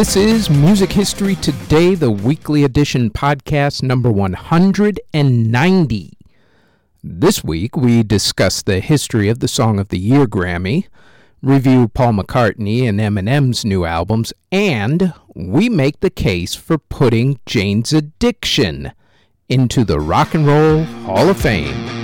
This is Music History Today, the weekly edition podcast number 190. This week, we discuss the history of the Song of the Year Grammy, review Paul McCartney and Eminem's new albums, and we make the case for putting Jane's Addiction into the Rock and Roll Hall of Fame.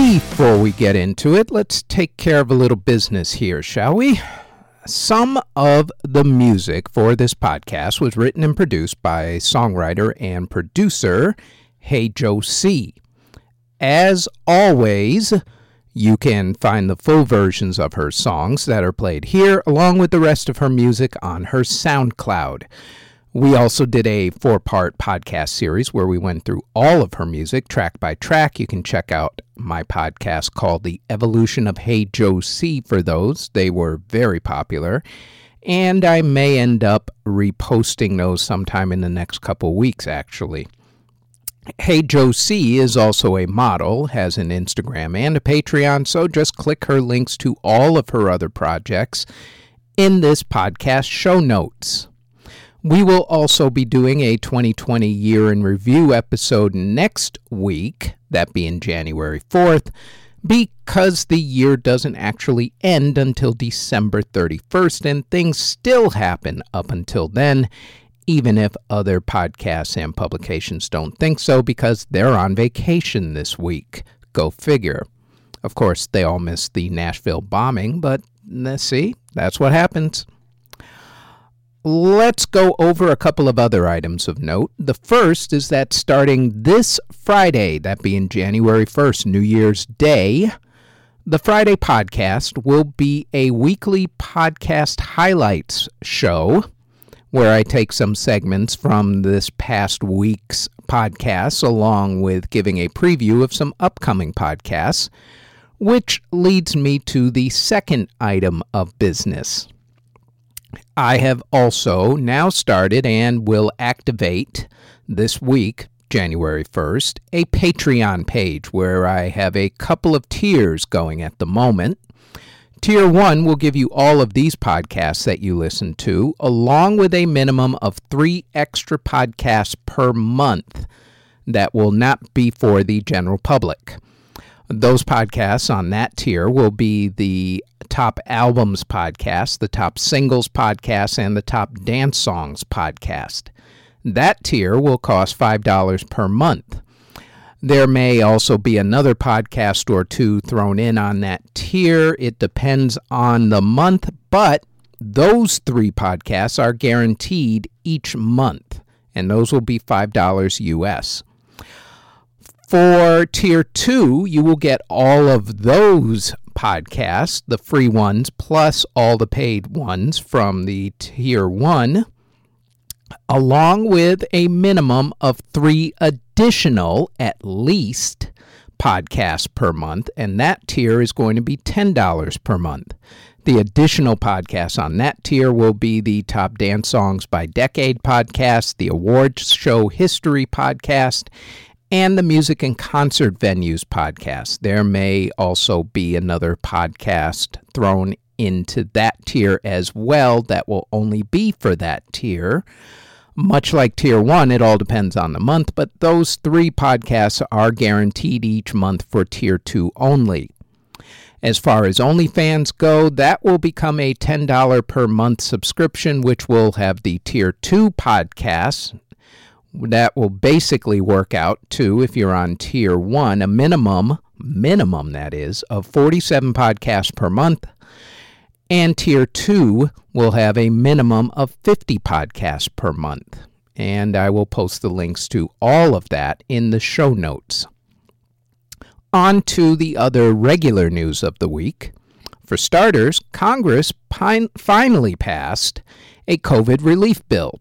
Before we get into it, let's take care of a little business here, shall we? Some of the music for this podcast was written and produced by songwriter and producer Hey Joe C. As always, you can find the full versions of her songs that are played here, along with the rest of her music, on her SoundCloud. We also did a four part podcast series where we went through all of her music track by track. You can check out my podcast called The Evolution of Hey Joe C for those. They were very popular. And I may end up reposting those sometime in the next couple weeks, actually. Hey Joe C is also a model, has an Instagram and a Patreon, so just click her links to all of her other projects in this podcast show notes. We will also be doing a 2020 year in review episode next week, that being January 4th, because the year doesn't actually end until December 31st, and things still happen up until then, even if other podcasts and publications don't think so, because they're on vacation this week. Go figure. Of course, they all missed the Nashville bombing, but let's see, that's what happens. Let's go over a couple of other items of note. The first is that starting this Friday, that being January 1st, New Year's Day, the Friday podcast will be a weekly podcast highlights show where I take some segments from this past week's podcasts along with giving a preview of some upcoming podcasts, which leads me to the second item of business. I have also now started and will activate this week, January 1st, a Patreon page where I have a couple of tiers going at the moment. Tier 1 will give you all of these podcasts that you listen to, along with a minimum of three extra podcasts per month that will not be for the general public. Those podcasts on that tier will be the top albums podcast, the top singles podcast, and the top dance songs podcast. That tier will cost $5 per month. There may also be another podcast or two thrown in on that tier. It depends on the month, but those three podcasts are guaranteed each month, and those will be $5 US. For tier two, you will get all of those podcasts, the free ones, plus all the paid ones from the tier one, along with a minimum of three additional, at least, podcasts per month. And that tier is going to be $10 per month. The additional podcasts on that tier will be the Top Dance Songs by Decade podcast, the Awards Show History podcast, and the Music and Concert Venues podcast. There may also be another podcast thrown into that tier as well that will only be for that tier. Much like tier one, it all depends on the month, but those three podcasts are guaranteed each month for tier two only. As far as OnlyFans go, that will become a $10 per month subscription, which will have the tier two podcasts, that will basically work out to, if you're on tier one, a minimum, minimum that is, of 47 podcasts per month. And Tier 2 will have a minimum of 50 podcasts per month. And I will post the links to all of that in the show notes. On to the other regular news of the week. For starters, Congress pin- finally passed a COVID relief bill.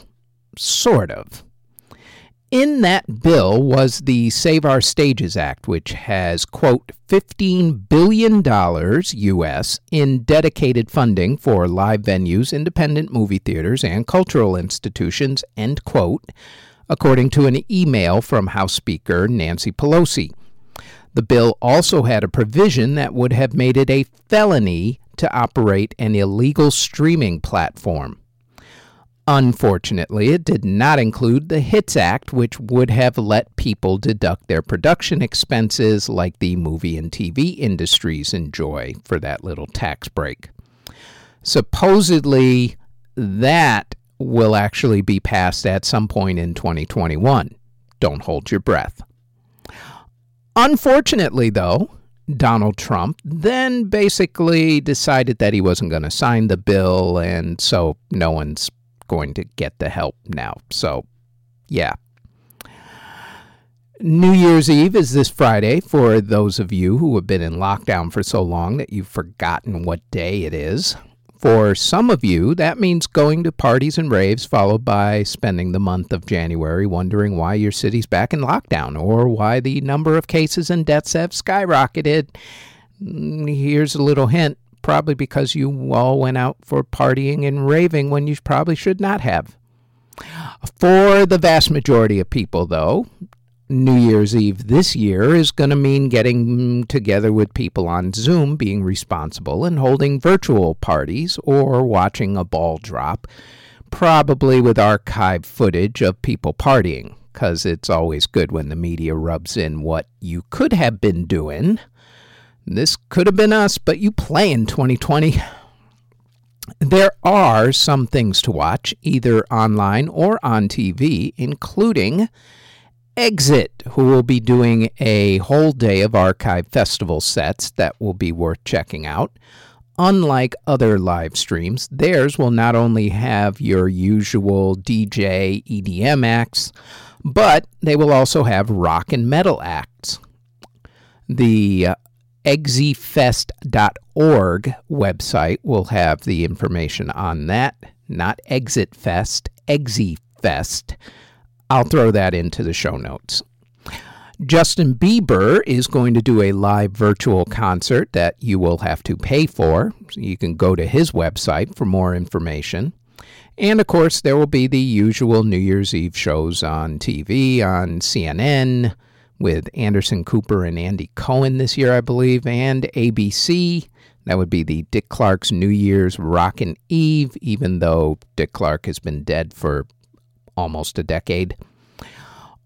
Sort of. In that bill was the Save Our Stages Act, which has, quote, $15 billion U.S. in dedicated funding for live venues, independent movie theaters, and cultural institutions, end quote, according to an email from House Speaker Nancy Pelosi. The bill also had a provision that would have made it a felony to operate an illegal streaming platform. Unfortunately, it did not include the HITS Act, which would have let people deduct their production expenses like the movie and TV industries enjoy for that little tax break. Supposedly, that will actually be passed at some point in 2021. Don't hold your breath. Unfortunately, though, Donald Trump then basically decided that he wasn't going to sign the bill, and so no one's going to get the help now. So, yeah. New Year's Eve is this Friday for those of you who have been in lockdown for so long that you've forgotten what day it is. For some of you, that means going to parties and raves, followed by spending the month of January wondering why your city's back in lockdown or why the number of cases and deaths have skyrocketed. Mm, here's a little hint probably because you all went out for partying and raving when you probably should not have. For the vast majority of people, though, New Year's Eve this year is going to mean getting together with people on Zoom, being responsible, and holding virtual parties or watching a ball drop, probably with archive footage of people partying, because it's always good when the media rubs in what you could have been doing this could have been us, but you play in 2020. There are some things to watch, either online or on TV, including Exit, who will be doing a whole day of archive festival sets that will be worth checking out. Unlike other live streams, theirs will not only have your usual DJ EDM acts, but they will also have rock and metal acts. The uh, exifest.org website will have the information on that. Not Exit Fest, Exifest. I'll throw that into the show notes. Justin Bieber is going to do a live virtual concert that you will have to pay for. So you can go to his website for more information. And of course, there will be the usual New Year's Eve shows on TV, on CNN, with Anderson Cooper and Andy Cohen this year, I believe, and ABC. That would be the Dick Clark's New Year's Rockin' Eve, even though Dick Clark has been dead for almost a decade.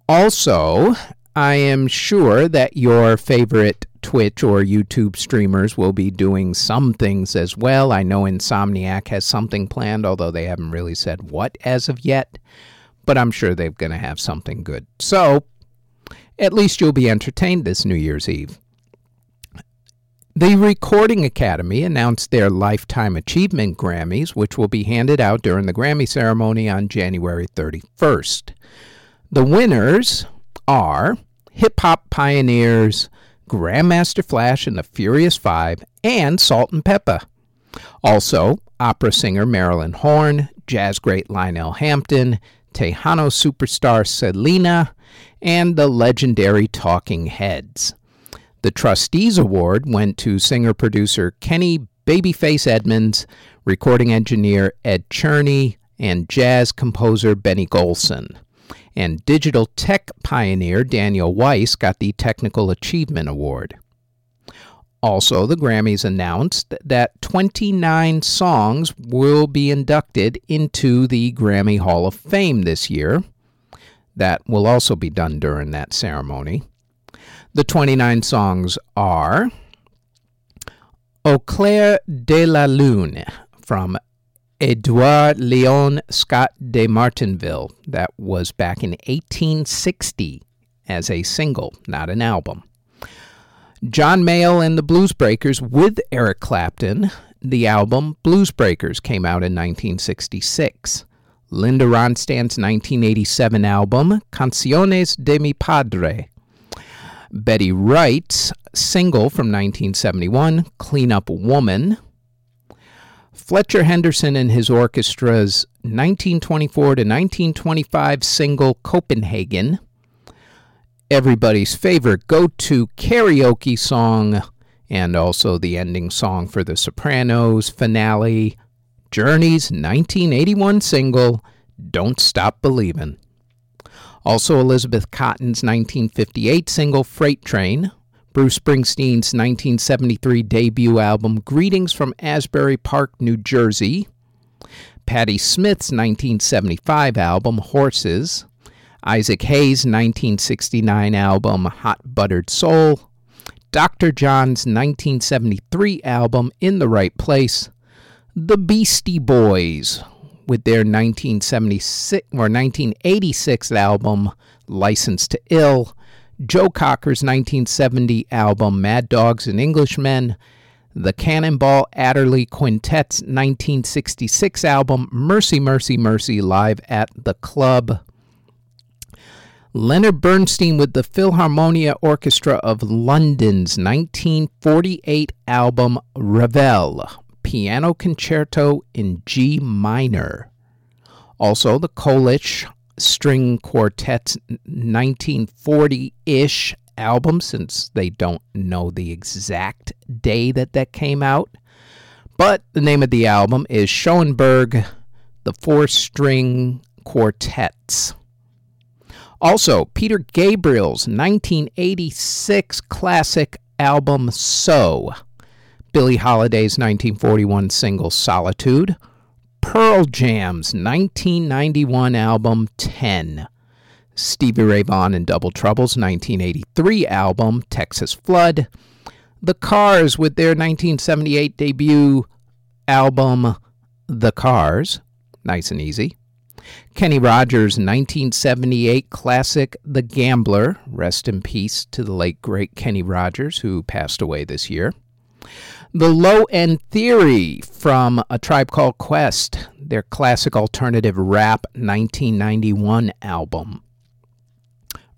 Also, I am sure that your favorite Twitch or YouTube streamers will be doing some things as well. I know Insomniac has something planned, although they haven't really said what as of yet, but I'm sure they're going to have something good. So at least you'll be entertained this New Year's Eve. The Recording Academy announced their Lifetime Achievement Grammys, which will be handed out during the Grammy ceremony on January 31st. The winners are hip hop pioneers Grandmaster Flash and the Furious Five and Salt-N-Pepa. Also, opera singer Marilyn Horne, jazz great Lionel Hampton, Tejano superstar Selena, and the legendary Talking Heads. The Trustees Award went to singer producer Kenny Babyface Edmonds, recording engineer Ed Cherney, and jazz composer Benny Golson. And digital tech pioneer Daniel Weiss got the Technical Achievement Award. Also, the Grammys announced that 29 songs will be inducted into the Grammy Hall of Fame this year. That will also be done during that ceremony. The 29 songs are Au clair de la lune from Edouard Leon Scott de Martinville. That was back in 1860 as a single, not an album. John Mayall and the Blues Breakers with Eric Clapton, the album Blues Breakers came out in 1966. Linda Ronstadt's 1987 album Canciones de mi Padre. Betty Wright's single from 1971, Clean Up Woman. Fletcher Henderson and his orchestra's 1924 to 1925 single Copenhagen. Everybody's favorite go to karaoke song, and also the ending song for The Sopranos finale, Journey's 1981 single, Don't Stop Believin'. Also, Elizabeth Cotten's 1958 single, Freight Train, Bruce Springsteen's 1973 debut album, Greetings from Asbury Park, New Jersey, Patti Smith's 1975 album, Horses, Isaac Hayes' 1969 album, Hot Buttered Soul, Dr. John's 1973 album, In the Right Place, The Beastie Boys with their 1976 or 1986 album, License to Ill, Joe Cocker's 1970 album Mad Dogs and Englishmen, the Cannonball Adderley Quintet's 1966 album Mercy, Mercy, Mercy live at the club. Leonard Bernstein with the Philharmonia Orchestra of London's 1948 album Ravel, Piano Concerto in G minor. Also, the Kolisch String Quartet's 1940 ish album, since they don't know the exact day that that came out. But the name of the album is Schoenberg, the Four String Quartets. Also, Peter Gabriel's 1986 classic album So, Billie Holiday's 1941 single Solitude, Pearl Jam's 1991 album 10, Stevie Ray Vaughan and Double Trouble's 1983 album Texas Flood, The Cars with their 1978 debut album The Cars, nice and easy. Kenny Rogers' 1978 classic The Gambler, rest in peace to the late great Kenny Rogers, who passed away this year. The Low End Theory from A Tribe Called Quest, their classic alternative rap 1991 album.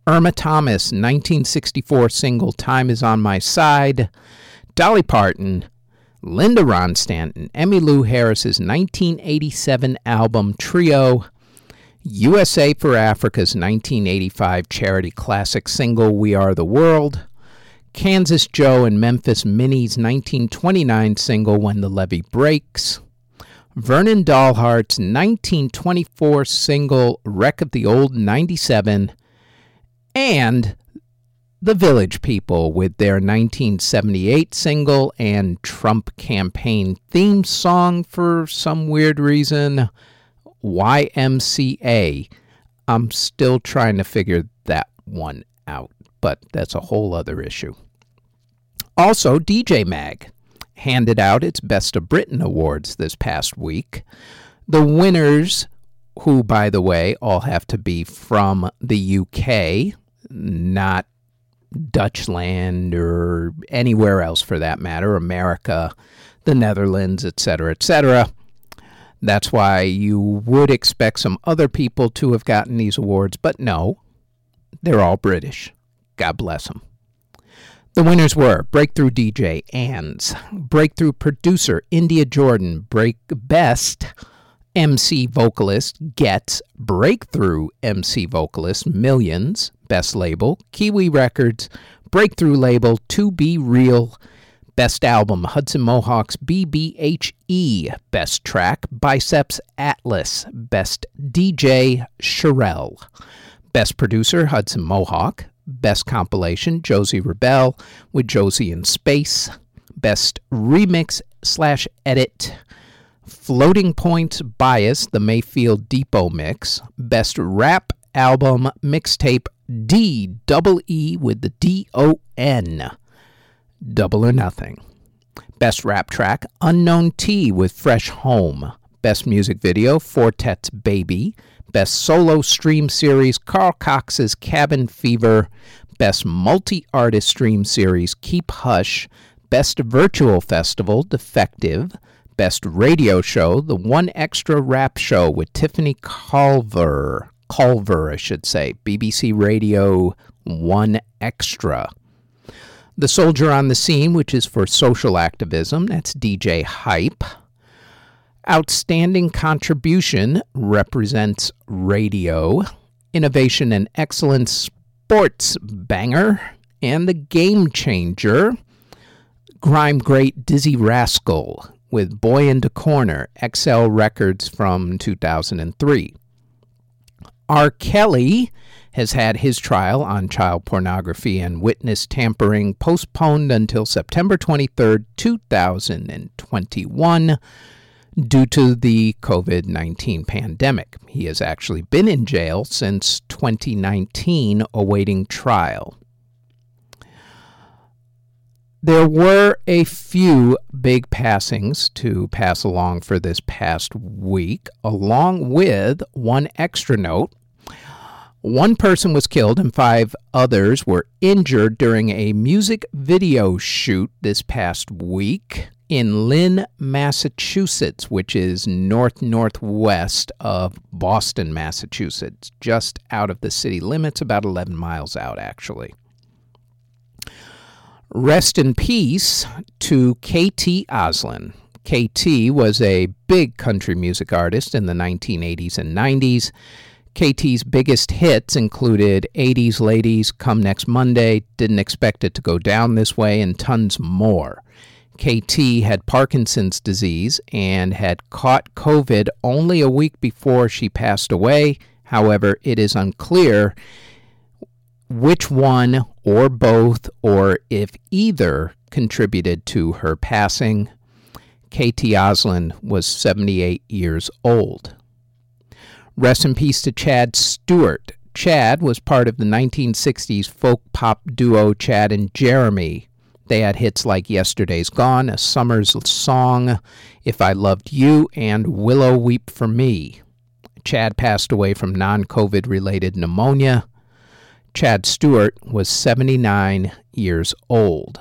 Irma Thomas, 1964 single Time Is On My Side. Dolly Parton, Linda Ronstadt, and Emmylou Harris's 1987 album Trio. USA for Africa's 1985 charity classic single We Are the World. Kansas Joe and Memphis Minnie's 1929 single When the Levee Breaks, Vernon Dalhart's 1924 single Wreck of the Old 97, and The Village People with their 1978 single and Trump campaign theme song for some weird reason, YMCA. I'm still trying to figure that one out, but that's a whole other issue. Also, DJ Mag handed out its Best of Britain awards this past week. The winners, who, by the way, all have to be from the UK, not Dutchland or anywhere else for that matter, America, the Netherlands, etc., etc. That's why you would expect some other people to have gotten these awards, but no, they're all British. God bless them. The winners were Breakthrough DJ Anz, Breakthrough Producer India Jordan, Break Best MC Vocalist Gets, Breakthrough MC Vocalist Millions, Best Label Kiwi Records, Breakthrough Label To Be Real, Best Album Hudson Mohawke's BBHE, Best Track Biceps Atlas, Best DJ Sherelle, Best Producer Hudson Mohawk, Best Compilation, Josey Rebelle with Josey in Space. Best Remix slash Edit, Floating Point Bias, the Mayfield Depot Mix. Best Rap Album Mixtape D double E with the D O N. Double or Nothing. Best Rap Track Unknown T with Fresh Home. Best Music Video Four Tet's Baby. Best Solo Stream Series, Carl Cox's Cabin Fever. Best Multi Artist Stream Series, Keep Hush. Best Virtual Festival, Defected. Best Radio Show, the One Extra Rap Show with Tiffany Culver. Culver, I should say. BBC Radio One Extra. The Soldier on the Scene, which is for social activism, that's DJ Hype. Outstanding Contribution Reprezent Radio. Innovation and Excellence Sports Banger. And the Game Changer, Grime Great Dizzee Rascal with Boy in the Corner, XL Records from 2003. R. Kelly has had his trial on child pornography and witness tampering postponed until September 23, 2021, due to the COVID 19 pandemic. He has actually been in jail since 2019 awaiting trial. There were a few big passings to pass along for this past week, along with one extra note. One person was killed and five others were injured during a music video shoot this past week in Lynn, Massachusetts, which is north northwest of Boston, Massachusetts, just out of the city limits, about 11 miles out, actually. Rest in peace to KT Oslin. KT was a big country music artist in the 1980s and 90s. KT's biggest hits included 80s Ladies, Come Next Monday, Didn't Expect It to Go Down This Way, and tons more. KT had Parkinson's disease and had caught COVID only a week before she passed away. However, it is unclear which one or both, or if either, contributed to her passing. KT Oslin was 78 years old. Rest in peace to Chad Stuart. Chad was part of the 1960s folk pop duo Chad and Jeremy. They had hits like Yesterday's Gone, A Summer's Song, If I Loved You, and Willow Weep for Me. Chad passed away from non COVID related pneumonia. Chad Stuart was 79 years old.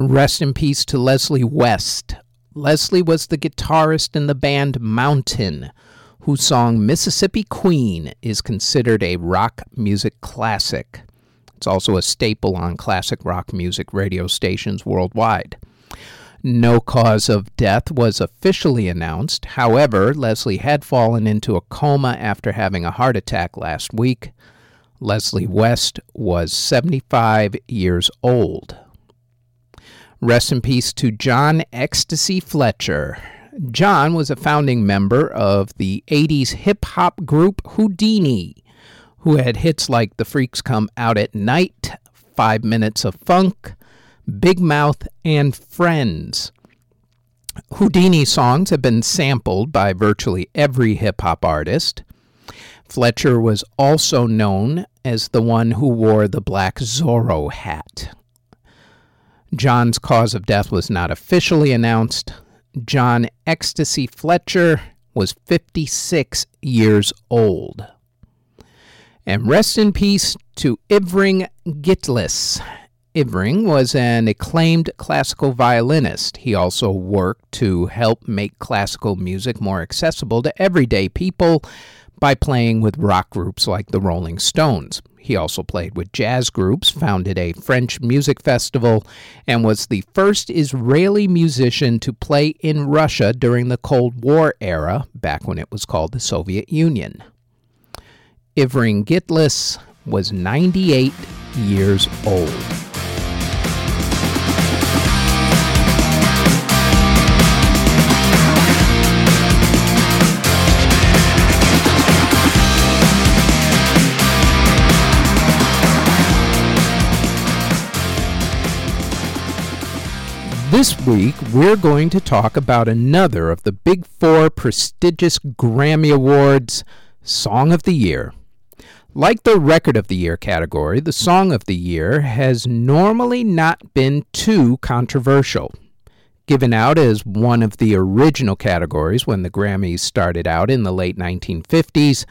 Rest in peace to Leslie West. Leslie was the guitarist in the band Mountain, whose song Mississippi Queen is considered a rock music classic. It's also a staple on classic rock music radio stations worldwide. No cause of death was officially announced. However, Leslie had fallen into a coma after having a heart attack last week. Leslie West was 75 years old. Rest in peace to John Ecstasy Fletcher. John was a founding member of the 80s hip hop group Whodini, who had hits like The Freaks Come Out at Night, Five Minutes of Funk, Big Mouth, and Friends. Whodini songs have been sampled by virtually every hip hop artist. Fletcher was also known as the one who wore the black Zorro hat. John's cause of death was not officially announced. John Ecstasy Fletcher was 56 years old. And rest in peace to Ivry Gitlis. Ivry was an acclaimed classical violinist. He also worked to help make classical music more accessible to everyday people by playing with rock groups like the Rolling Stones. He also played with jazz groups, founded a French music festival, and was the first Israeli musician to play in Russia during the Cold War era, back when it was called the Soviet Union. Ivry Gitlis was 98 years old. This week, we're going to talk about another of the big four prestigious Grammy Awards Song of the Year. Like the Record of the Year category, the Song of the Year has normally not been too controversial. Given out as one of the original categories when the Grammys started out in the late 1950s,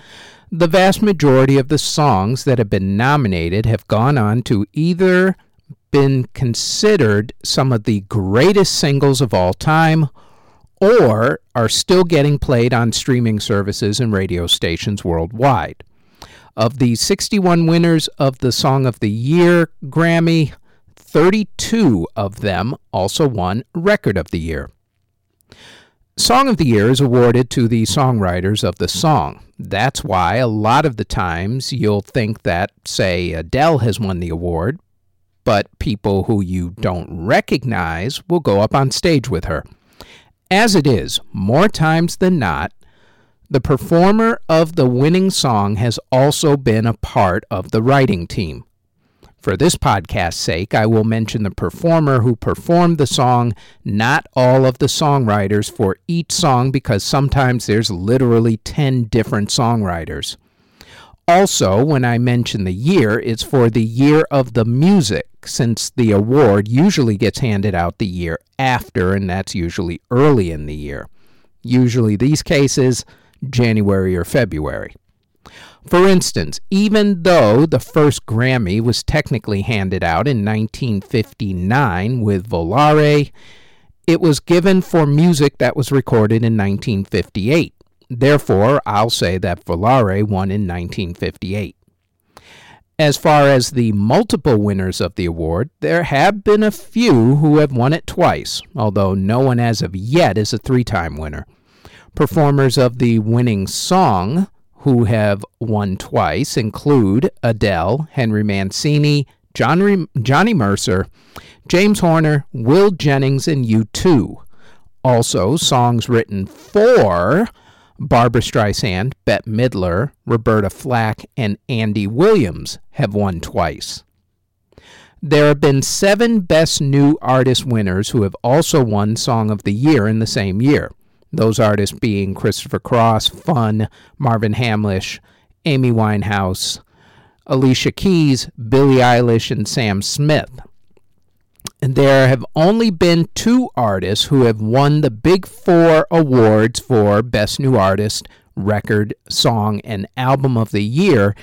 the vast majority of the songs that have been nominated have gone on to either been considered some of the greatest singles of all time or are still getting played on streaming services and radio stations worldwide. Of the 61 winners of the Song of the Year Grammy, 32 of them also won Record of the Year. Song of the Year is awarded to the songwriters of the song. That's why a lot of the times you'll think that, say, Adele has won the award, but people who you don't recognize will go up on stage with her. As it is, more times than not, the performer of the winning song has also been a part of the writing team. For this podcast's sake, I will mention the performer who performed the song, not all of the songwriters for each song, because sometimes there's literally 10 different songwriters. Also, when I mention the year, it's for the year of the music, since the award usually gets handed out the year after, and that's usually early in the year. Usually, these cases, January or February. For instance, even though the first Grammy was technically handed out in 1959 with Volare, it was given for music that was recorded in 1958. Therefore, I'll say that Volare won in 1958. As far as the multiple winners of the award, there have been a few who have won it twice, although no one as of yet is a three time winner. Performers of the winning song who have won twice include Adele, Henry Mancini, John Johnny Mercer, James Horner, Will Jennings, and U2. Also, songs written for Barbra Streisand, Bette Midler, Roberta Flack, and Andy Williams have won twice. There have been seven Best New Artist winners who have also won Song of the Year in the same year. Those artists being Christopher Cross, Fun, Marvin Hamlisch, Amy Winehouse, Alicia Keys, Billie Eilish, and Sam Smith. And there have only been two artists who have won the Big Four awards for Best New Artist, Record, Song, and Album of the Year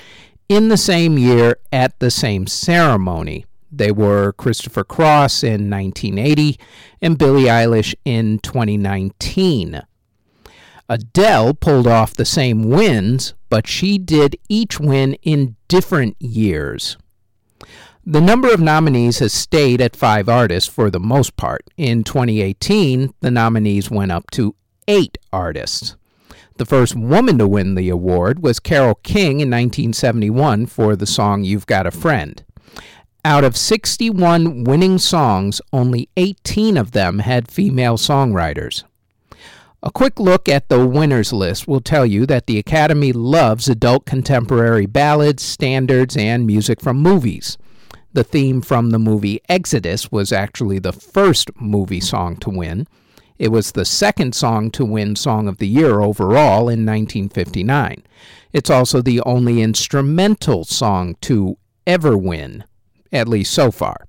in the same year at the same ceremony. They were Christopher Cross in 1980 and Billie Eilish in 2019. Adele pulled off the same wins, but she did each win in different years. The number of nominees has stayed at five artists for the most part. In 2018, the nominees went up to eight artists. The first woman to win the award was Carole King in 1971 for the song You've Got a Friend. Out of 61 winning songs, only 18 of them had female songwriters. A quick look at the winners list will tell you that the Academy loves adult contemporary ballads, standards, and music from movies. The theme from the movie Exodus was actually the first movie song to win. It was the second song to win Song of the Year overall in 1959. It's also the only instrumental song to ever win at least so far.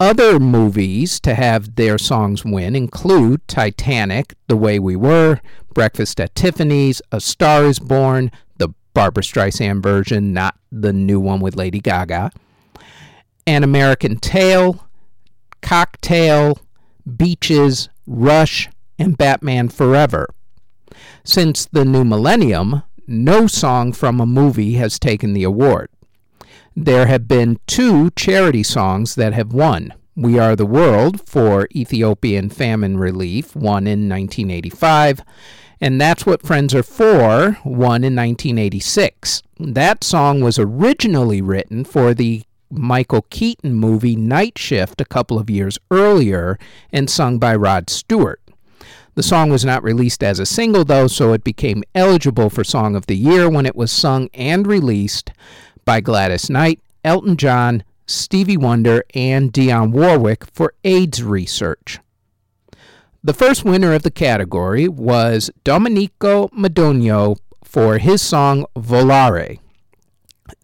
Other movies to have their songs win include Titanic, The Way We Were, Breakfast at Tiffany's, A Star is Born, the Barbra Streisand version, not the new one with Lady Gaga, An American Tail, Cocktail, Beaches, Rush, and Batman Forever. Since the new millennium, no song from a movie has taken the award. There have been two charity songs that have won. We Are the World for Ethiopian famine relief, won in 1985, and That's What Friends Are For, won in 1986. That song was originally written for the Michael Keaton movie Night Shift a couple of years earlier and sung by Rod Stewart. The song was not released as a single, though, so it became eligible for Song of the Year when it was sung and released by Gladys Knight, Elton John, Stevie Wonder, and Dionne Warwick for AIDS research. The first winner of the category was Domenico Modugno for his song Volare.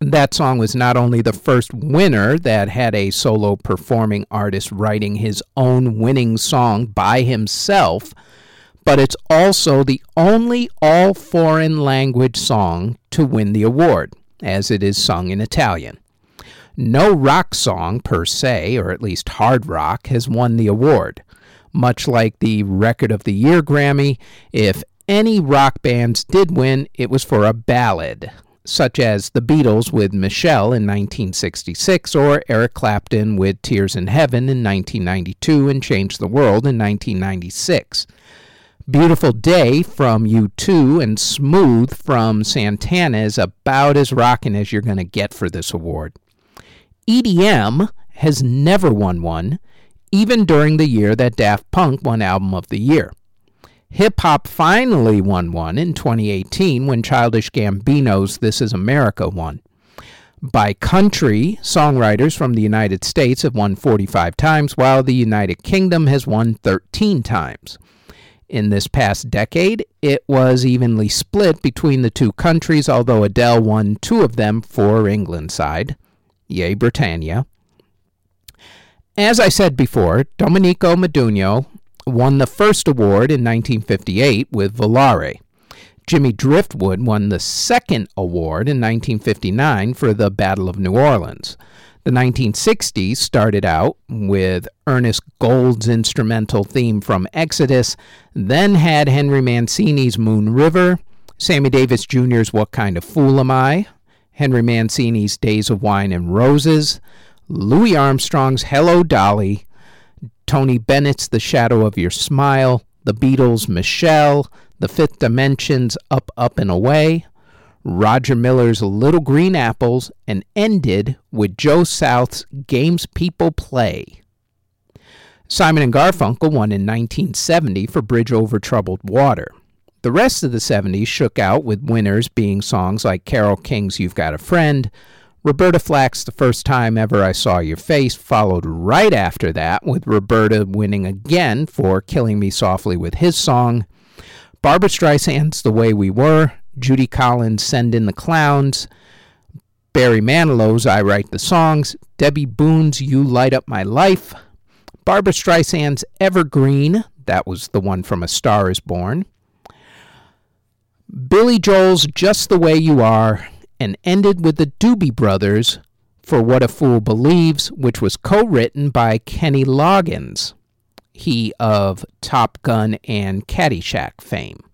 That song was not only the first winner that had a solo performing artist writing his own winning song by himself, but it's also the only all foreign language song to win the award as it is sung in Italian. No rock song per se, or at least hard rock, has won the award. Much like the Record of the Year Grammy, if any rock bands did win, it was for a ballad, such as the Beatles with Michelle in 1966 or Eric Clapton with Tears in Heaven in 1992 and Change the World in 1996. Beautiful Day from U2 and Smooth from Santana is about as rocking as you're going to get for this award. EDM has never won one, even during the year that Daft Punk won Album of the Year. Hip hop finally won one in 2018 when Childish Gambino's This Is America won. By country, songwriters from the United States have won 45 times, while the United Kingdom has won 13 times. In this past decade, it was evenly split between the two countries, although Adele won two of them for England's side. Yay, Britannia. As I said before, Domenico Modugno won the first award in 1958 with Volare. Jimmy Driftwood won the second award in 1959 for the Battle of New Orleans. The 1960s started out with Ernest Gold's instrumental theme from Exodus, then had Henry Mancini's Moon River, Sammy Davis Jr.'s What Kind of Fool Am I, Henry Mancini's Days of Wine and Roses, Louis Armstrong's Hello Dolly, Tony Bennett's The Shadow of Your Smile, The Beatles' Michelle, The Fifth Dimension's Up, Up and Away, Roger Miller's Little Green Apples, and ended with Joe South's Games People Play. Simon and Garfunkel won in 1970 for Bridge Over Troubled Water. The rest of the 70s shook out with winners being songs like Carole King's You've Got a Friend, Roberta Flack's The First Time Ever I Saw Your Face followed right after that, with Roberta winning again for Killing Me Softly with his song. Barbra Streisand's The Way We Were, Judy Collins' Send in the Clowns, Barry Manilow's I Write the Songs, Debby Boone's You Light Up My Life, Barbra Streisand's Evergreen, that was the one from A Star is Born, Billy Joel's Just the Way You Are, and ended with the Doobie Brothers for What a Fool Believes, which was co written by Kenny Loggins, he of Top Gun and Caddyshack fame.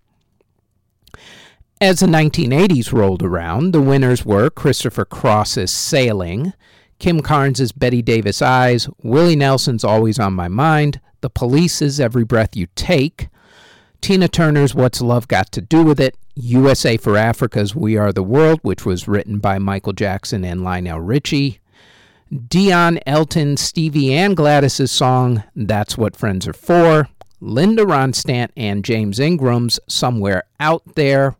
As the 1980s rolled around, the winners were Christopher Cross's Sailing, Kim Carnes' Bette Davis Eyes, Willie Nelson's Always on My Mind, The Police's Every Breath You Take, Tina Turner's What's Love Got to Do with It, USA for Africa's We Are the World, which was written by Michael Jackson and Lionel Richie. Dionne Elton, Stevie, and Gladys's song That's What Friends Are For. Linda Ronstadt and James Ingram's Somewhere Out There.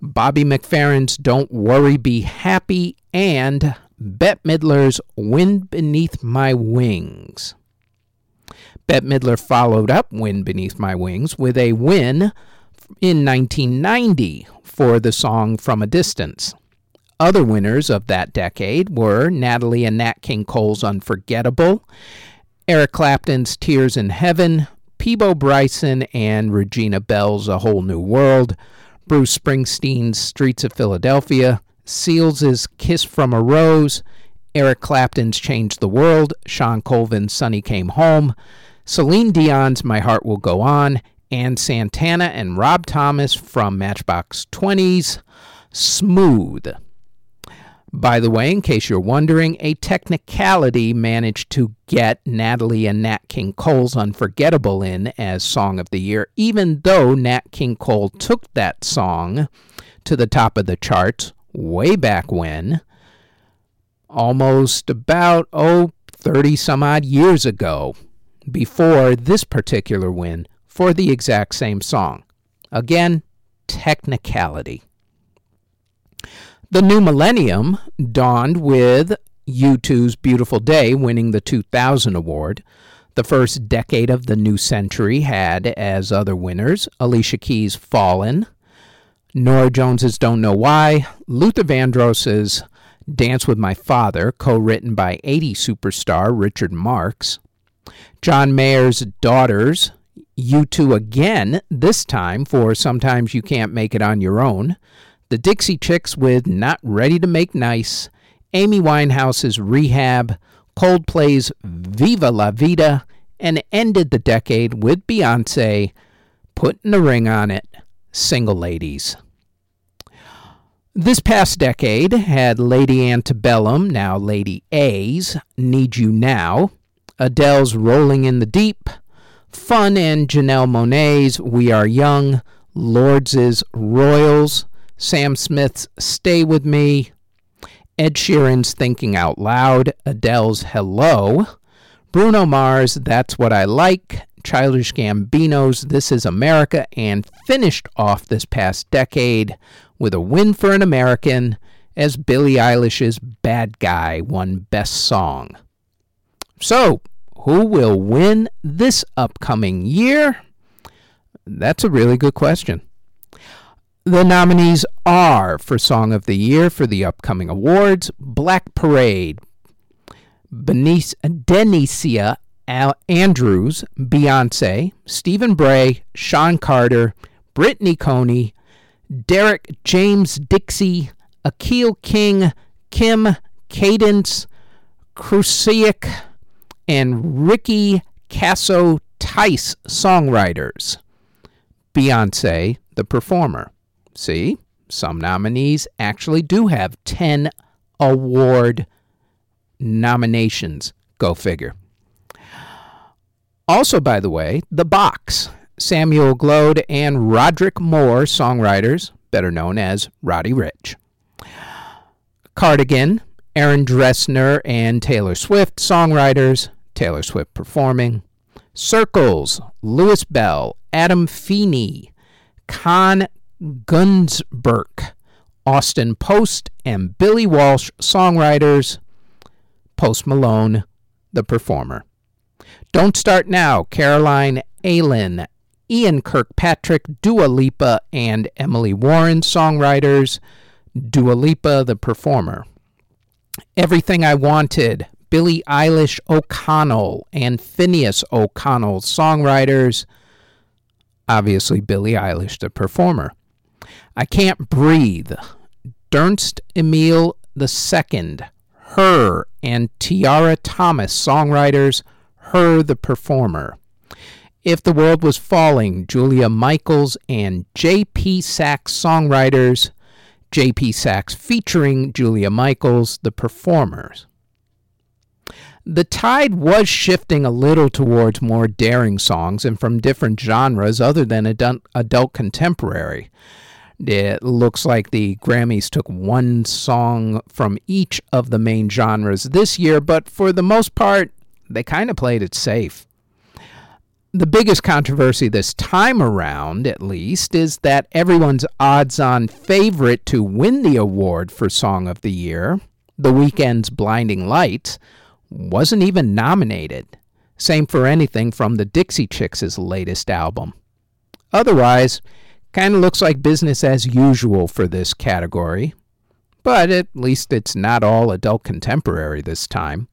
Bobby McFerrin's Don't Worry, Be Happy. And Bette Midler's Wind Beneath My Wings. Bette Midler followed up Wind Beneath My Wings with a win in 1990 for the song From a Distance. Other winners of that decade were Natalie and Nat King Cole's Unforgettable, Eric Clapton's Tears in Heaven, Peabo Bryson and Regina Belle's A Whole New World, Bruce Springsteen's Streets of Philadelphia, Seal's Kiss from a Rose, Eric Clapton's Change the World, Shawn Colvin's Sunny Came Home, Celine Dion's My Heart Will Go On, and Santana and Rob Thomas from Matchbox 20's Smooth. By the way, in case you're wondering, a technicality managed to get Natalie and Nat King Cole's Unforgettable in as Song of the Year, even though Nat King Cole took that song to the top of the charts way back when, almost about, oh, 30 some odd years ago, before this particular win for the exact same song. Again, technicality. The new millennium dawned with U2's Beautiful Day winning the 2000 award. The first decade of the new century had as other winners Alicia Keys' Fallen, Norah Jones's Don't Know Why, Luther Vandross's Dance with My Father, co written by 80 superstar Richard Marx, John Mayer's Daughters, U2 again, this time for Sometimes You Can't Make It on Your Own, the Dixie Chicks with Not Ready to Make Nice, Amy Winehouse's Rehab, Coldplay's Viva La Vida, and ended the decade with Beyonce putting the ring on it. Single Ladies. This past decade had Lady Antebellum, now Lady A's, Need You Now, Adele's Rolling in the Deep, Fun and Janelle Monáe's We Are Young, Lorde's Royals, Sam Smith's Stay With Me, Ed Sheeran's Thinking Out Loud, Adele's Hello, Bruno Mars' That's What I Like, Childish Gambino's This Is America, and finished off this past decade with a win for an American as Billie Eilish's Bad Guy won Best Song. So, who will win this upcoming year? That's a really good question. The nominees are for Song of the Year for the upcoming awards Black Parade, Benice, Denisia Andrews, Beyonce, Stephen Bray, Shawn Carter, Brittany Coney, Derek James Dixie, Akil King, Kim Kaydence, Krysiuk, and Rickie Caso Tice songwriters. Beyonce, the performer. See, some nominees actually do have 10 award nominations. Go figure. Also, by the way, The Box, Samuel Gloade and Rodrick Moore, songwriters, better known as Roddy Ricch. Cardigan, Aaron Dessner and Taylor Swift, songwriters, Taylor Swift performing. Circles, Louis Bell, Adam Feeney, Con Gunsberg, Austin Post, and Billy Walsh, songwriters. Post Malone, the performer. Don't Start Now, Caroline Ailin, Ian Kirkpatrick, Dua Lipa, and Emily Warren, songwriters. Dua Lipa, the performer. Everything I Wanted, Billie Eilish O'Connell and Finneas O'Connell, songwriters. Obviously, Billie Eilish, the performer. I Can't Breathe, Ernst Emil II, H.E.R., and Tiara Thomas, songwriters. H.E.R., the performer. If the World Was Falling, Julia Michaels and J.P. Saxe songwriters. J.P. Saxe featuring Julia Michaels, the performers. The tide was shifting a little towards more daring songs and from different genres other than adult contemporary. It looks like the Grammys took one song from each of the main genres this year, but for the most part, they kind of played it safe. The biggest controversy this time around, at least, is that everyone's odds on favorite to win the award for Song of the Year, The Weeknd's Blinding Lights, wasn't even nominated. Same for anything from the Dixie Chicks' latest album. Otherwise, kind of looks like business as usual for this category. But at least it's not all adult contemporary this time.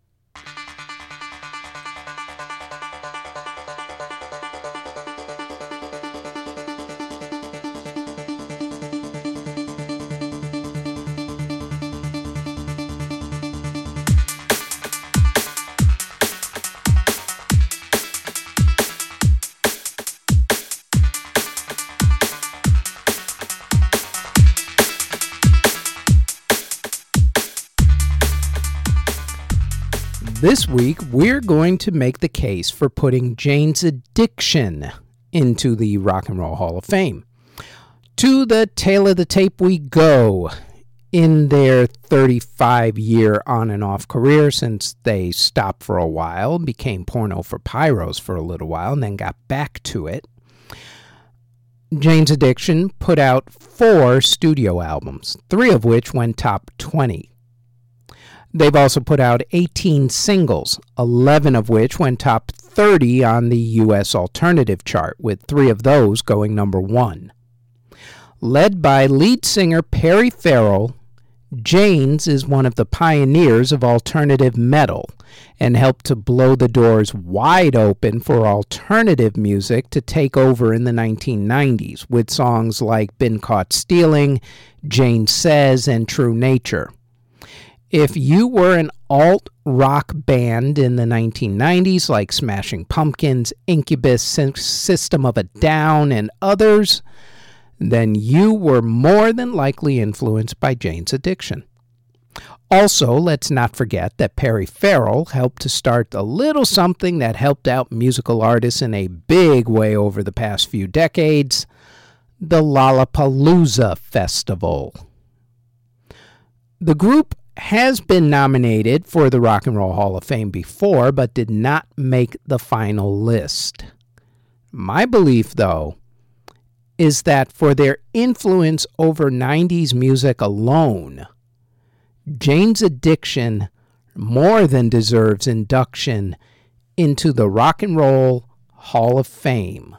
This week, we're going to make the case for putting Jane's Addiction into the Rock and Roll Hall of Fame. To the tale of the tape we go in their 35 year on and off career since they stopped for a while, became porno for pyros for a little while, and then got back to it. Jane's Addiction put out four studio albums, three of which went top 20. They've also put out 18 singles, 11 of which went top 30 on the U.S. alternative chart, with three of those going number one. Led by lead singer Perry Farrell, Jane's is one of the pioneers of alternative metal and helped to blow the doors wide open for alternative music to take over in the 1990s with songs like Been Caught Stealing, Jane Says, and True Nature. If you were an alt rock band in the 1990s, like Smashing Pumpkins, Incubus, System of a Down, and others, then you were more than likely influenced by Jane's Addiction. Also, let's not forget that Perry Farrell helped to start a little something that helped out musical artists in a big way over the past few decades the Lollapalooza Festival. The group has been nominated for the Rock and Roll Hall of Fame before, but did not make the final list. My belief, though, is that for their influence over 90s music alone, Jane's Addiction more than deserves induction into the Rock and Roll Hall of Fame.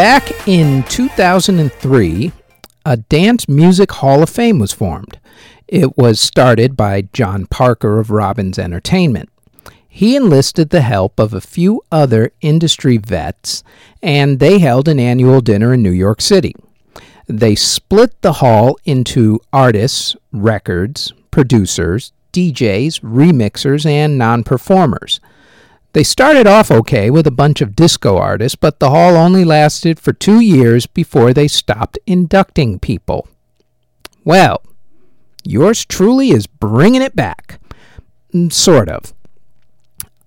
Back in 2003, a Dance Music Hall of Fame was formed. It was started by John Parker of Robbins Entertainment. He enlisted the help of a few other industry vets, and they held an annual dinner in New York City. They split the hall into artists, records, producers, DJs, remixers, and non performers. They started off okay with a bunch of disco artists, but the hall only lasted for two years before they stopped inducting people. Well, yours truly is bringing it back. Sort of.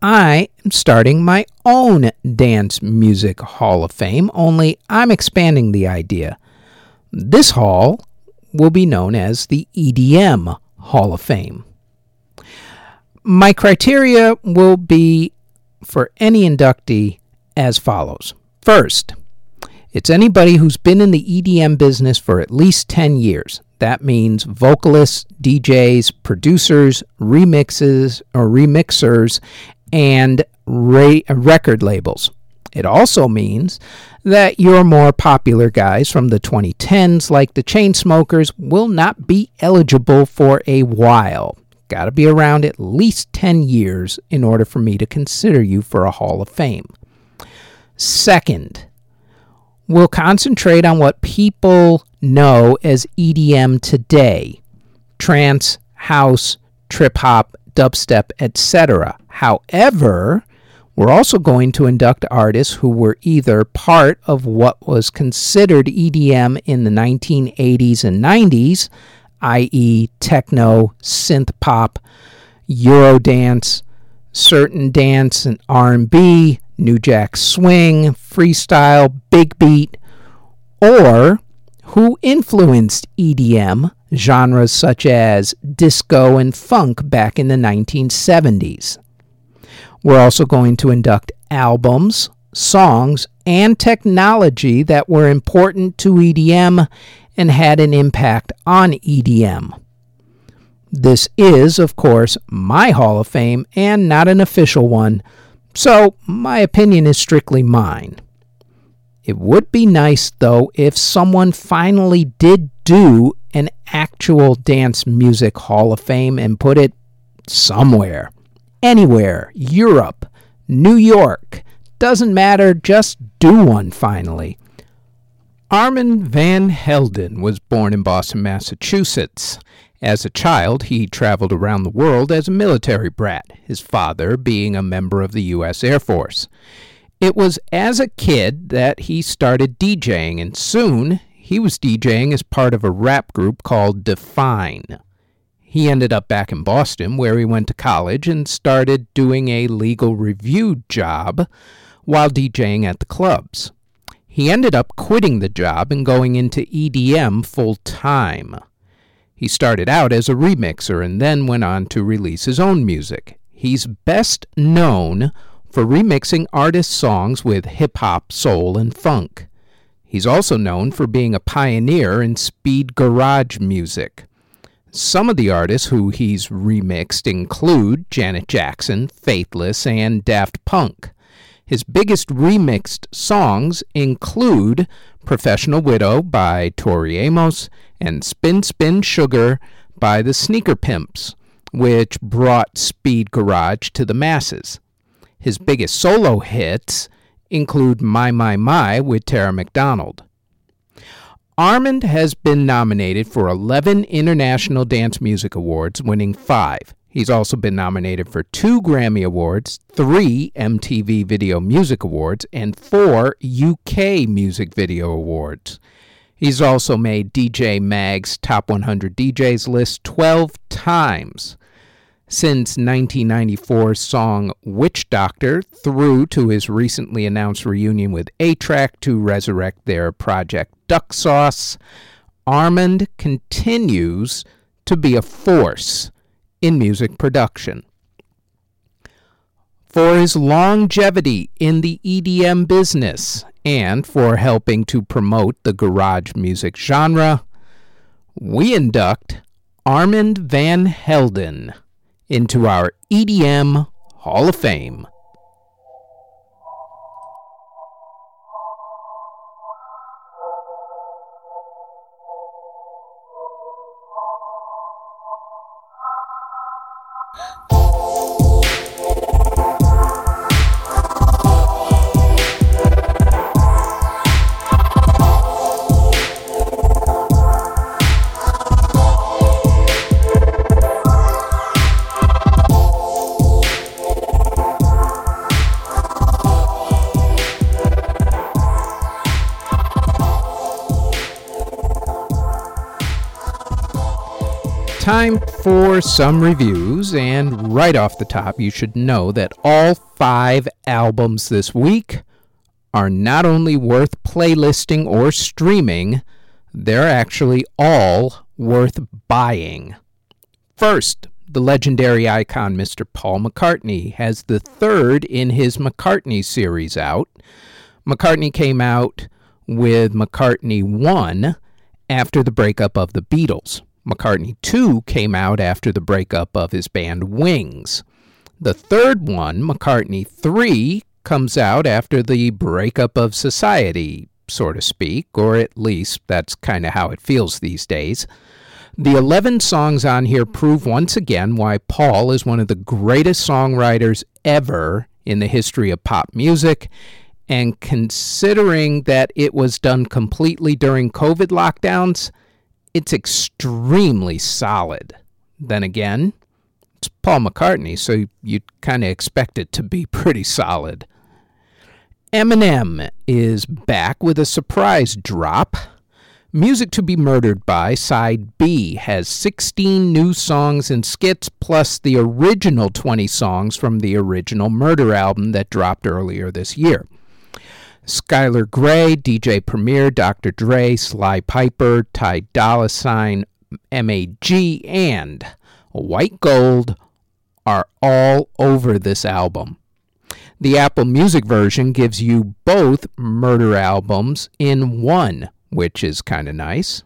I am starting my own Dance Music Hall of Fame, only I'm expanding the idea. This hall will be known as the EDM Hall of Fame. My criteria will be for any inductee as follows. First, it's anybody who's been in the EDM business for at least 10 years. That means vocalists, DJs, producers, remixes or remixers, and ra- record labels. It also means that your more popular guys from the 2010s, like the Chainsmokers, will not be eligible for a while got to be around at least 10 years in order for me to consider you for a Hall of Fame. Second, we'll concentrate on what people know as EDM today trance, house, trip hop, dubstep, etc. However, we're also going to induct artists who were either part of what was considered EDM in the 1980s and 90s, i.e., techno, synth pop, Eurodance, certain dance and R&B, New Jack Swing, freestyle, big beat, or who influenced EDM genres such as disco and funk back in the 1970s. We're also going to induct albums, songs, and technology that were important to EDM and had an impact on EDM. This is, of course, my Hall of Fame and not an official one, so my opinion is strictly mine. It would be nice, though, if someone finally did do an actual Dance Music Hall of Fame and put it somewhere, anywhere, Europe, New York, doesn't matter, just do one finally. Armand Van Helden was born in Boston, Massachusetts. As a child, he traveled around the world as a military brat, his father being a member of the U.S. Air Force. It was as a kid that he started DJing, and soon he was DJing as part of a rap group called Define. He ended up back in Boston, where he went to college and started doing a legal review job while DJing at the clubs. He ended up quitting the job and going into EDM full time. He started out as a remixer and then went on to release his own music. He's best known for remixing artists' songs with hip hop, soul, and funk. He's also known for being a pioneer in speed garage music. Some of the artists who he's remixed include Janet Jackson, Faithless, and Daft Punk. His biggest remixed songs include Professional Widow by Tori Amos and Spin Spin Sugar by the Sneaker Pimps, which brought Speed Garage to the masses. His biggest solo hits include My My My with Tara McDonald. Armand has been nominated for 11 International Dance Music Awards, winning five. He's also been nominated for two Grammy Awards, three MTV Video Music Awards, and four UK Music Video Awards. He's also made DJ Mag's Top 100 DJs list 12 times since 1994's song Witch Doctor through to his recently announced reunion with A-Trak to resurrect their project Duck Sauce. Armand continues to be a force in music production. For his longevity in the EDM business and for helping to promote the garage music genre, we induct Armand Van Helden into our EDM Hall of Fame. Time for some reviews, and right off the top, you should know that all five albums this week are not only worth playlisting or streaming, they're actually all worth buying. First, the legendary icon Mr. Paul McCartney has the third in his McCartney series out. McCartney came out with McCartney 1 after the breakup of the Beatles. McCartney 2 came out after the breakup of his band Wings. The third one, McCartney 3, comes out after the breakup of society, so to speak, or at least that's kind of how it feels these days. The 11 songs on here prove once again why Paul is one of the greatest songwriters ever in the history of pop music. And considering that it was done completely during COVID lockdowns, it's extremely solid. Then again, it's Paul McCartney, so you'd kind of expect it to be pretty solid. Eminem is back with a surprise drop. Music to be Murdered by Side B has 16 new songs and skits, plus the original 20 songs from the original Murder album that dropped earlier this year. Skylar Grey, DJ Premier, Dr. Dre, Sly Pyper, Ty Dolla Sign, MAJ, and White Gold are all over this album. The Apple Music version gives you both murder albums in one, which is kind of nice.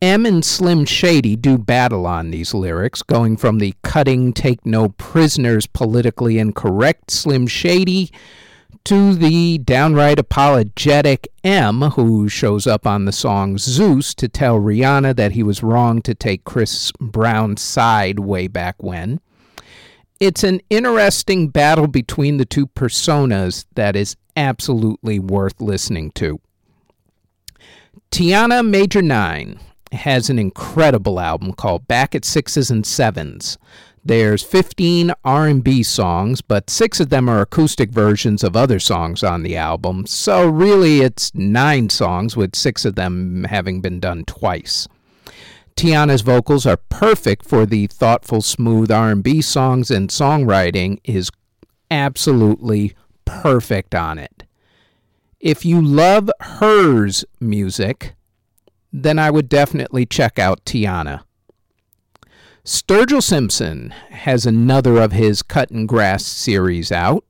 M and Slim Shady do battle on these lyrics, going from the cutting, take no prisoners, politically incorrect Slim Shady to the downright apologetic M, who shows up on the song Zeus to tell Rihanna that he was wrong to take Chris Brown's side way back when. It's an interesting battle between the two personas that is absolutely worth listening to. Tiana Major 9 has an incredible album called Back at Sixes and Sevens. There's 15 R&B songs, but 6 of them are acoustic versions of other songs on the album. So really it's 9 songs with 6 of them having been done twice. Tiana's vocals are perfect for the thoughtful smooth R&B songs and songwriting is absolutely perfect on it. If you love hers music, then I would definitely check out Tiana. Sturgill Simpson has another of his Cutting Grass series out.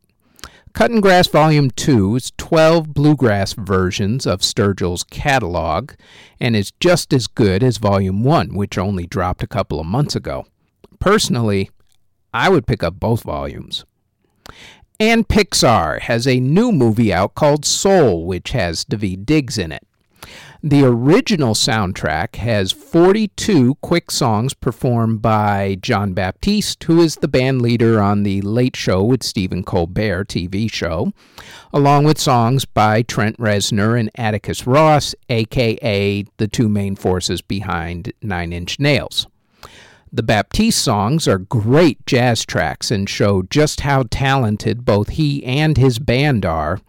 Cutting Grass Volume 2 is 12 bluegrass versions of Sturgill's catalog and is just as good as Volume 1, which only dropped a couple of months ago. Personally, I would pick up both volumes. And Pixar has a new movie out called Soul, which has Daveed Diggs in it. The original soundtrack has 42 quick songs performed by Jon Batiste, who is the band leader on The Late Show with Stephen Colbert TV show, along with songs by Trent Reznor and Atticus Ross, aka the two main forces behind Nine Inch Nails. The Batiste songs are great jazz tracks and show just how talented both he and his band are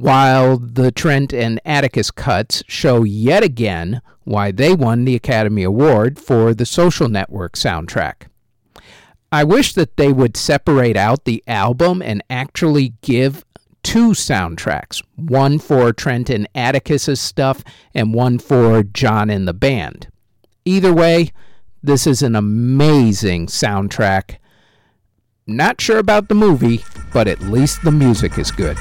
while the Trent and Atticus cuts show yet again why they won the Academy Award for the Social Network soundtrack. I wish that they would separate out the album and actually give two soundtracks one for Trent and Atticus's stuff and one for Jon and the band. Either way, this is an amazing soundtrack. Not sure about the movie, but at least the music is good.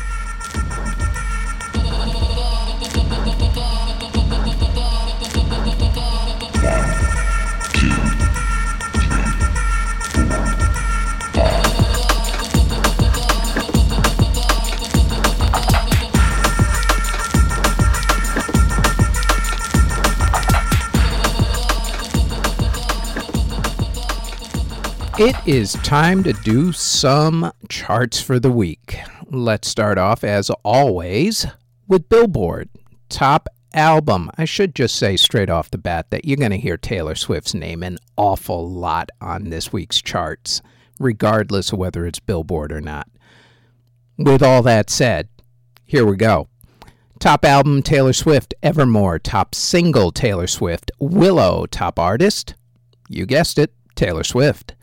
It is time to do some charts for the week. Let's start off, as always, with Billboard. Top album. I should just say straight off the bat that you're going to hear Taylor Swift's name an awful lot on this week's charts, regardless of whether it's Billboard or not. With all that said, here we go. Top album Taylor Swift, Evermore. Top single Taylor Swift, Willow. Top artist, you guessed it, Taylor Swift.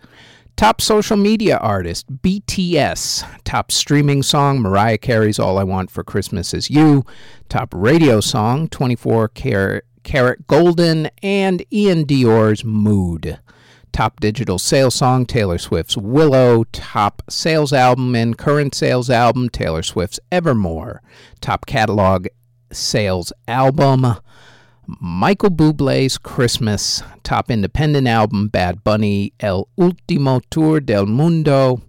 Top social media artist, BTS. Top streaming song, Mariah Carey's All I Want for Christmas Is You. Top radio song, 24kGoldn, and Iann Dior's Mood. Top digital sales song, Taylor Swift's Willow. Top sales album and current sales album, Taylor Swift's Evermore. Top catalog sales album, Michael Bublé's Christmas, top independent album Bad Bunny, El Último Tour del Mundo,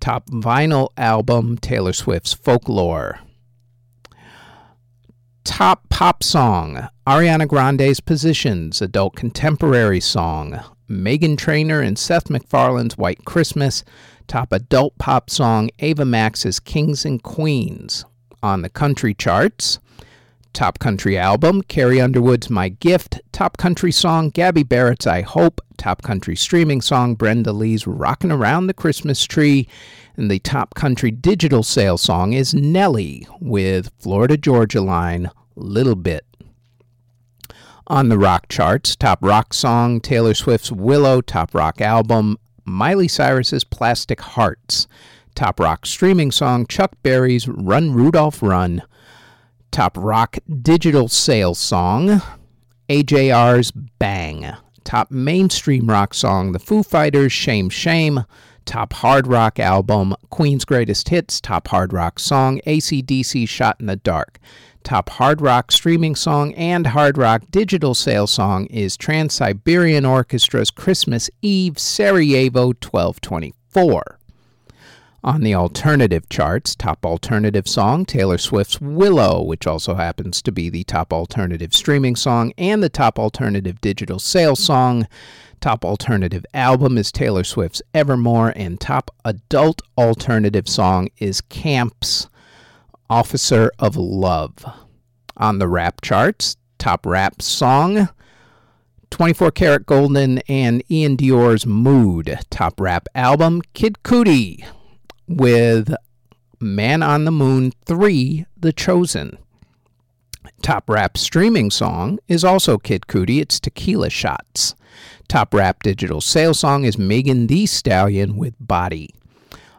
top vinyl album Taylor Swift's Folklore. Top pop song Ariana Grande's Positions, adult contemporary song Meghan Trainor and Seth MacFarlane's White Christmas, top adult pop song Ava Max's Kings and Queens. On the country charts, Top Country Album, Carrie Underwood's My Gift, Top Country Song, Gabby Barrett's I Hope, Top Country Streaming Song, Brenda Lee's Rockin' Around the Christmas Tree, and the Top Country Digital Sales Song is Nelly with Florida Georgia Line, Little Bit. On the rock charts, top rock song, Taylor Swift's Willow, top rock album, Miley Cyrus's Plastic Hearts, top rock streaming song, Chuck Berry's Run Rudolph Run, Top Rock Digital Sales Song, AJR's Bang. Top Mainstream Rock Song, The Foo Fighters' Shame Shame. Top Hard Rock Album, Queen's Greatest Hits. Top Hard Rock Song, ACDC Shot in the Dark. Top Hard Rock Streaming Song and Hard Rock Digital Sales Song is Trans Siberian Orchestra's Christmas Eve Sarajevo 1224. On the alternative charts, top alternative song, Taylor Swift's Willow, which also happens to be the top alternative streaming song and the top alternative digital sales song. Top alternative album is Taylor Swift's Evermore, and top adult alternative song is Camp's Officer of Love. On the rap charts, top rap song, 24kGoldn and Iann Dior's Mood. Top rap album, Kid Cudi with Man on the Moon 3 The Chosen. Top rap streaming song is also Kid Cudi, it's Tequila Shots. Top rap digital sales song is Megan Thee Stallion with Body.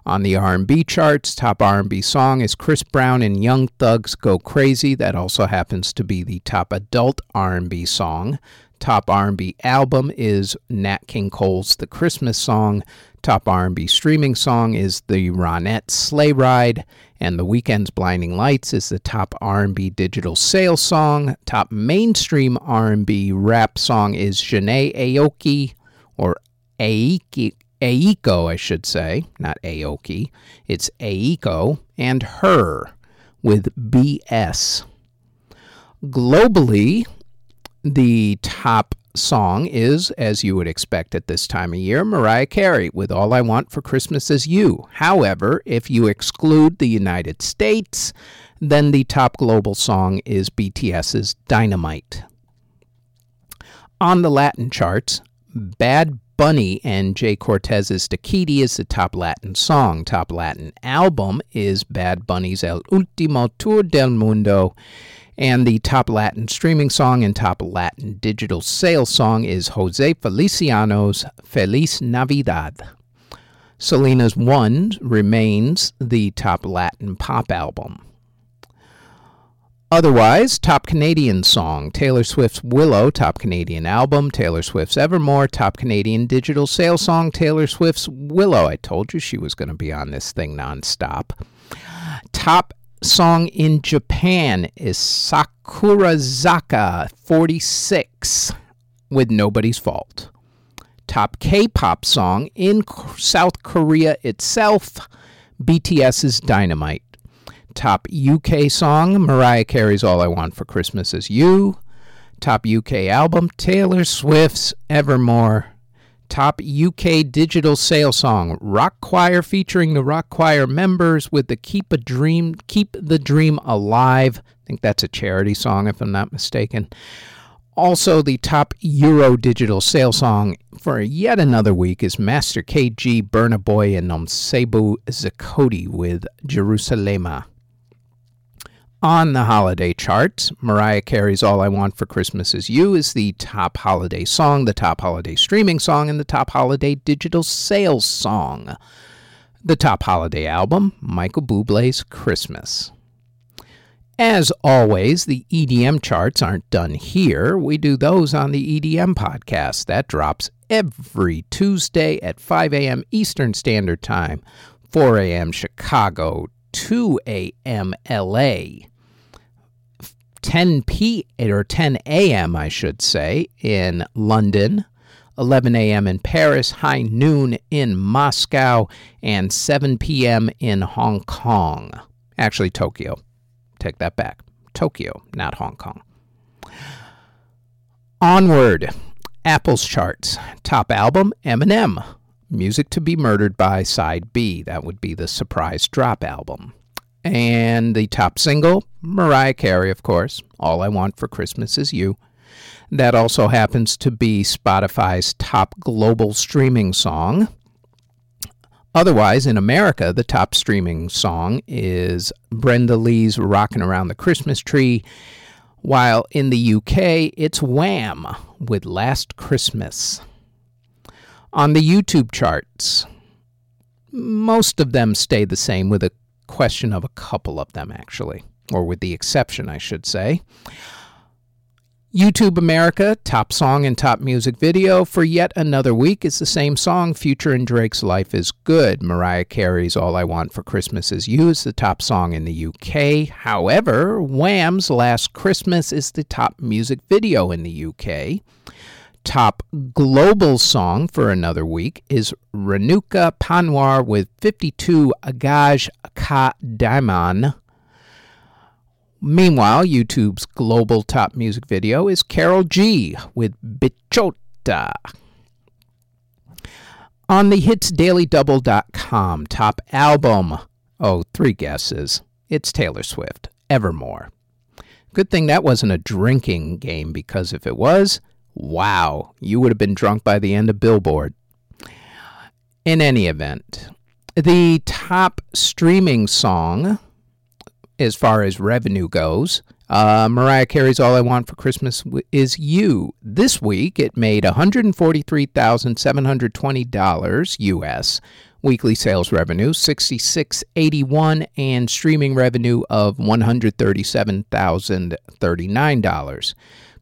On the R&B charts, top R&B song is Chris Brown and Young Thug's Go Crazy. That also happens to be the top adult R&B song. Top R&B album is Nat King Cole's The Christmas Song. Top R&B streaming song is the Ronettes Sleigh Ride, and The Weeknd's Blinding Lights is the top R&B digital sales song. Top mainstream R&B rap song is Jhené Aoki or Aiki, Aiko, I should say, not Aoki. It's Aiko and H.E.R. with BS. Globally, the top song is, as you would expect at this time of year, Mariah Carey with All I Want for Christmas Is You. However, if you exclude the United States, then the top global song is BTS's Dynamite. On the Latin charts, Bad Bunny and Jhay Cortez's Dákiti is the top Latin song. Top Latin album is Bad Bunny's El Último Tour del Mundo and the top Latin streaming song and top Latin digital sales song is Jose Feliciano's Feliz Navidad. Selena's One remains the top Latin pop album. Otherwise, top Canadian song Taylor Swift's Willow, top Canadian album, Taylor Swift's Evermore, top Canadian digital sales song, Taylor Swift's Willow. I told you she was going to be on this thing nonstop. Top song in Japan is Sakurazaka 46 with Nobody's Fault. Top K pop song in South Korea itself, BTS's Dynamite. Top UK song, Mariah Carey's All I Want for Christmas Is You. Top UK album, Taylor Swift's Evermore top UK digital sale song, Rock Choir featuring the Rock Choir members with the Keep a Dream Keep the Dream Alive. I think that's a charity song if I'm not mistaken. Also, the top Euro digital sale song for yet another week is Master KG, Burna Boy, and Nomcebo Zikode with Jerusalema. On the holiday charts, Mariah Carey's All I Want for Christmas Is You is the top holiday song, the top holiday streaming song, and the top holiday digital sales song. The top holiday album, Michael Bublé's Christmas. As always, the EDM charts aren't done here. We do those on the EDM podcast. That drops every Tuesday at 5 a.m. Eastern Standard Time, 4 a.m. Chicago, 2 a.m. LA. 10 p or 10 a.m. I should say in London, 11 a.m. in Paris, high noon in Moscow, and 7 p.m. in Hong Kong. Actually, Tokyo. Take that back. Tokyo, not Hong Kong. Onward. Apple's charts. Top album Eminem. Music to be Murdered by Side B. That would be the surprise drop album. And the top single, Mariah Carey, of course, All I Want for Christmas Is You. That also happens to be Spotify's top global streaming song. Otherwise, in America, the top streaming song is Brenda Lee's Rockin' Around the Christmas Tree, while in the UK, it's Wham with Last Christmas. On the YouTube charts, most of them stay the same with a question of a couple of them, actually, or with the exception, I should say. YouTube America, top song and top music video for yet another week is the same song, Future and Drake's Life is Good. Mariah Carey's All I Want for Christmas Is You is the top song in the UK. However, Wham's Last Christmas is the top music video in the UK top global song for another week is Renuka Panwar with 52 Agaj Ka Diamond. Meanwhile, YouTube's global top music video is Karol G with Bichota. On the hitsdailydouble.com, top album. Oh, three guesses. It's Taylor Swift, Evermore. Good thing that wasn't a drinking game because if it was, Wow, you would have been drunk by the end of Billboard. In any event, the top streaming song, as far as revenue goes, uh, Mariah Carey's All I Want for Christmas Is You. This week, it made $143,720 US. Weekly sales revenue 6681 and streaming revenue of $137,039.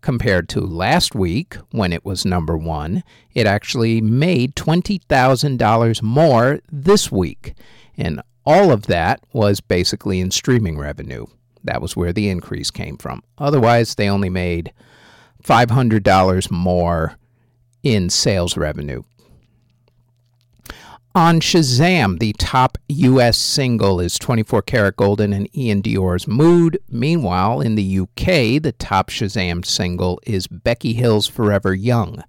Compared to last week when it was number one. It actually made $20,000 more this week. And all of that was basically in streaming revenue. That was where the increase came from. Otherwise, they only made $500 more in sales revenue. On Shazam, the top U.S. single is 24kGoldn and Iann Dior's Mood. Meanwhile, in the U.K., the top Shazam single is Becky Hill's Forever Young.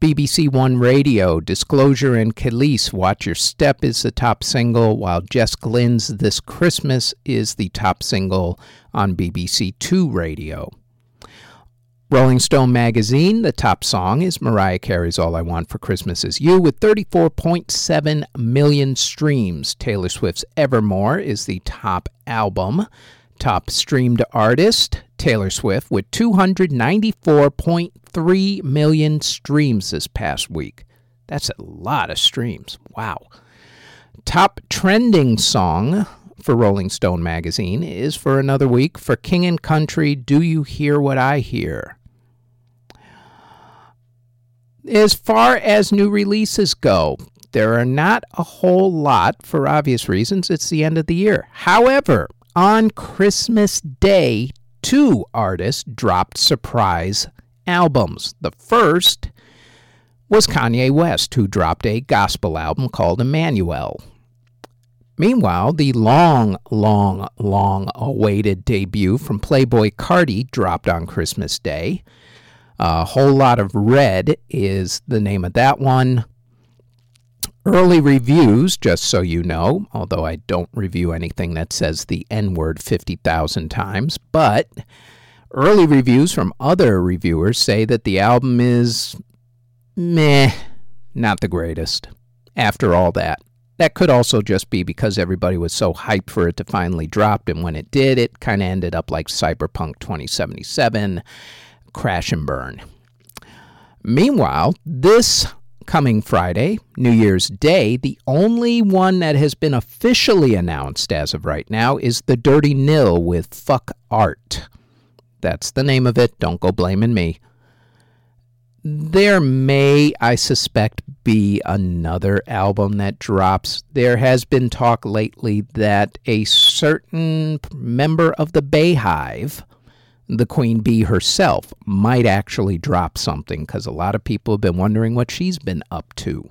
BBC One Radio, Disclosure and Kelis, Watch Your Step is the top single, while Jess Glynne's This Christmas is the top single on BBC Two Radio. Rolling Stone magazine, the top song is Mariah Carey's All I Want for Christmas Is You with 34.7 million streams. Taylor Swift's Evermore is the top album. Top streamed artist, Taylor Swift, with 294.3 million streams this past week. That's a lot of streams. Wow. Top trending song for Rolling Stone magazine is for another week for King and Country Do You Hear What I Hear? As far as new releases go, there are not a whole lot for obvious reasons. It's the end of the year. However, on Christmas Day, two artists dropped surprise albums. The first was Kanye West, who dropped a gospel album called Emmanuel. Meanwhile, the long, long, long awaited debut from Playboi Carti dropped on Christmas Day. A whole lot of red is the name of that one. Early reviews, just so you know, although I don't review anything that says the N word 50,000 times, but early reviews from other reviewers say that the album is meh, not the greatest. After all that, that could also just be because everybody was so hyped for it to finally drop, and when it did, it kind of ended up like Cyberpunk 2077 crash and burn. Meanwhile, this coming Friday, New Year's Day, the only one that has been officially announced as of right now is The Dirty Nil with Fuck Art. That's the name of it. Don't go blaming me. There may, I suspect, be another album that drops. There has been talk lately that a certain member of the Beyhive the queen bee herself might actually drop something because a lot of people have been wondering what she's been up to.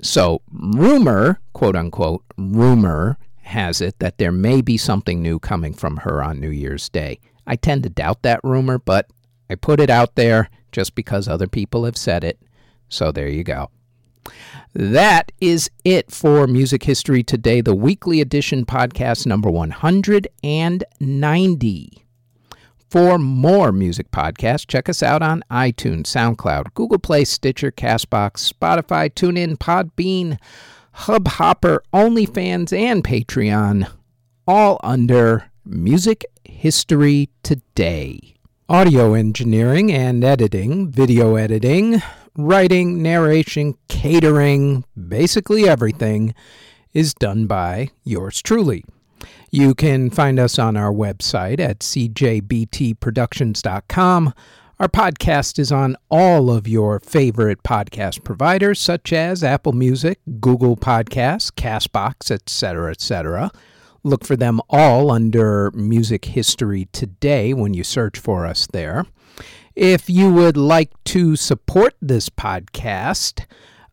So, rumor, quote unquote, rumor has it that there may be something new coming from her on New Year's Day. I tend to doubt that rumor, but I put it out there just because other people have said it. So, there you go. That is it for Music History Today, the weekly edition podcast number 190. For more music podcasts, check us out on iTunes, SoundCloud, Google Play, Stitcher, Castbox, Spotify, TuneIn, Podbean, Hubhopper, OnlyFans, and Patreon, all under Music History Today. Audio engineering and editing, video editing, writing, narration, catering, basically everything is done by yours truly. You can find us on our website at cjbtproductions.com. Our podcast is on all of your favorite podcast providers, such as Apple Music, Google Podcasts, Castbox, etc., etc. Look for them all under Music History Today when you search for us there. If you would like to support this podcast,